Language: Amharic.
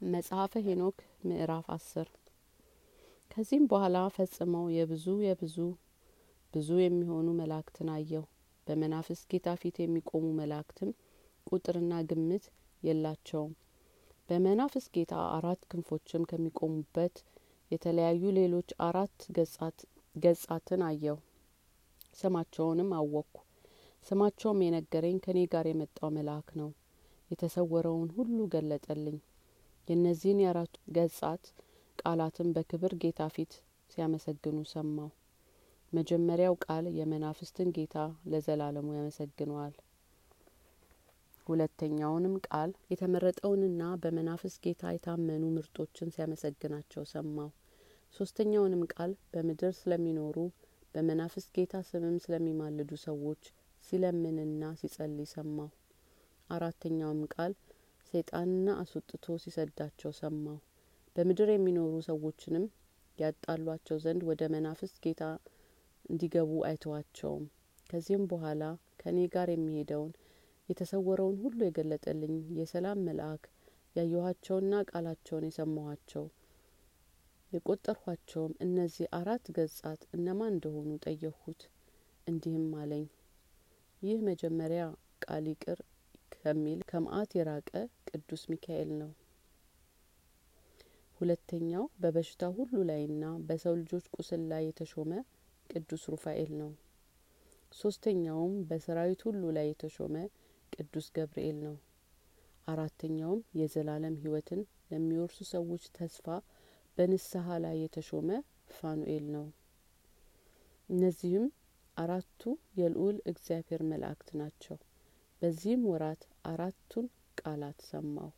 መጽሐፈ ሄኖክ ምዕራፍ አስር። ከዚህም በኋላ ፈጽመው የብዙ የብዙ ብዙ የሚሆኑ መላእክትን አየሁ። በመናፍስት ጌታ ፊት የሚቆሙ መላእክትም ቁጥርና ግምት የላቸውም። በመናፍስት ጌታ አራት ክንፎችም ከሚቆሙበት የተለያዩ ሌሎች አራት ገጻትን አየሁ። ስማቸውንም አወቅኩ ስማቸውም የነገረኝ ከኔ ጋር የመጣው መልአክ ነው። የተሰወረውን ሁሉ ገለጠልኝ የእነዚህን የአራቱ ገጻት ቃላትን በክብር ጌታ ፊት ሲያመሰግኑ ሰማው መጀመሪያው ቃል የመናፍስትን ጌታ ለዘላለሙ ያመሰግነዋል። ሁለተኛውንም ቃል የተመረጠውንና በመናፍስት ጌታ የታመኑ ምርጦችን ሲያመሰግናቸው ሰማው ሶስተኛውንም ቃል በምድር ስለሚኖሩ በመናፍስት ጌታ ስምም ስለሚማልዱ ሰዎች ሲለምንና ሲጸልይ ሰማው አራተኛውም ቃል ሰይጣንና አስወጥቶ ሲሰዳቸው ሰማው በምድር የሚኖሩ ሰዎችንም ያጣሏቸው ዘንድ ወደ መናፍስት ጌታ እንዲገቡ አይተዋቸውም። ከዚህም በኋላ ከእኔ ጋር የሚሄደውን የተሰወረውን ሁሉ የገለጠልኝ የሰላም መልአክ ያየኋቸውና ቃላቸውን የሰማኋቸው የቆጠርኋቸውም እነዚህ አራት ገጻት እነማን እንደሆኑ ጠየቅሁት። እንዲህም አለኝ ይህ መጀመሪያ ቃል ይቅር ከሚል ከመአት የራቀ ቅዱስ ሚካኤል ነው። ሁለተኛው በበሽታ ሁሉ ላይና በሰው ልጆች ቁስል ላይ የተሾመ ቅዱስ ሩፋኤል ነው። ሶስተኛውም በሰራዊት ሁሉ ላይ የተሾመ ቅዱስ ገብርኤል ነው። አራተኛውም የዘላለም ህይወትን ለሚወርሱ ሰዎች ተስፋ በንስሐ ላይ የተሾመ ፋኑኤል ነው። እነዚህም አራቱ የልኡል እግዚአብሔር መላእክት ናቸው በዚህም ወራት አራቱን ቃላት ሰማው